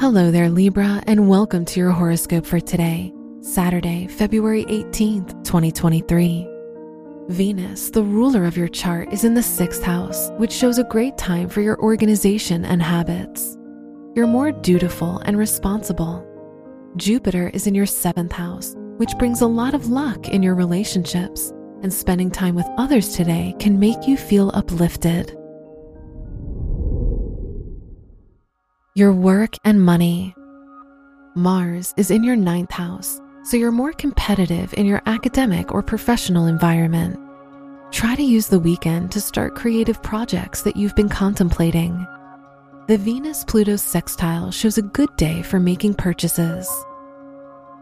Hello there, Libra, and welcome to your horoscope for today, Saturday, February 18th, 2023. Venus, the ruler of your chart, is in the sixth house, which shows a great time for your organization and habits. You're more dutiful and responsible. Jupiter is in your seventh house, which brings a lot of luck in your relationships, and spending time with others today can make you feel uplifted. Your work and money. Mars is in your ninth house, so you're more competitive in your academic or professional environment. Try to use the weekend to start creative projects that you've been contemplating. The Venus Pluto sextile shows a good day for making purchases.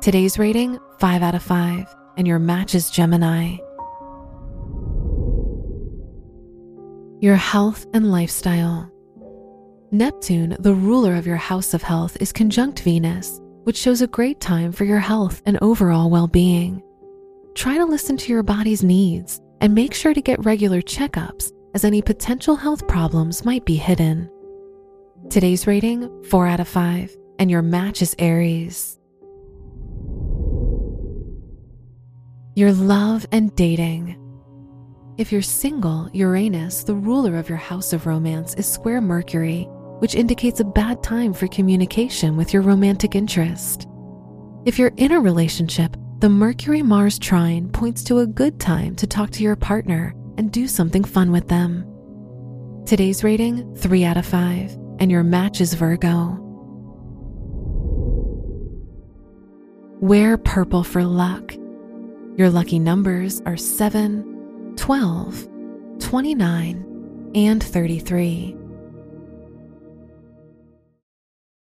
Today's rating 5 out of 5, and your match is Gemini. Your health and lifestyle. Neptune, the ruler of your house of health, is conjunct Venus, which shows a great time for your health and overall well being. Try to listen to your body's needs and make sure to get regular checkups, as any potential health problems might be hidden. Today's rating 4 out of 5, and your match is Aries. Your love and dating. If you're single, Uranus, the ruler of your house of romance, is square Mercury, which indicates a bad time for communication with your romantic interest. If you're in a relationship, the Mercury Mars trine points to a good time to talk to your partner and do something fun with them. Today's rating 3 out of 5, and your match is Virgo. Wear purple for luck. Your lucky numbers are 7, 12, 29, and 33.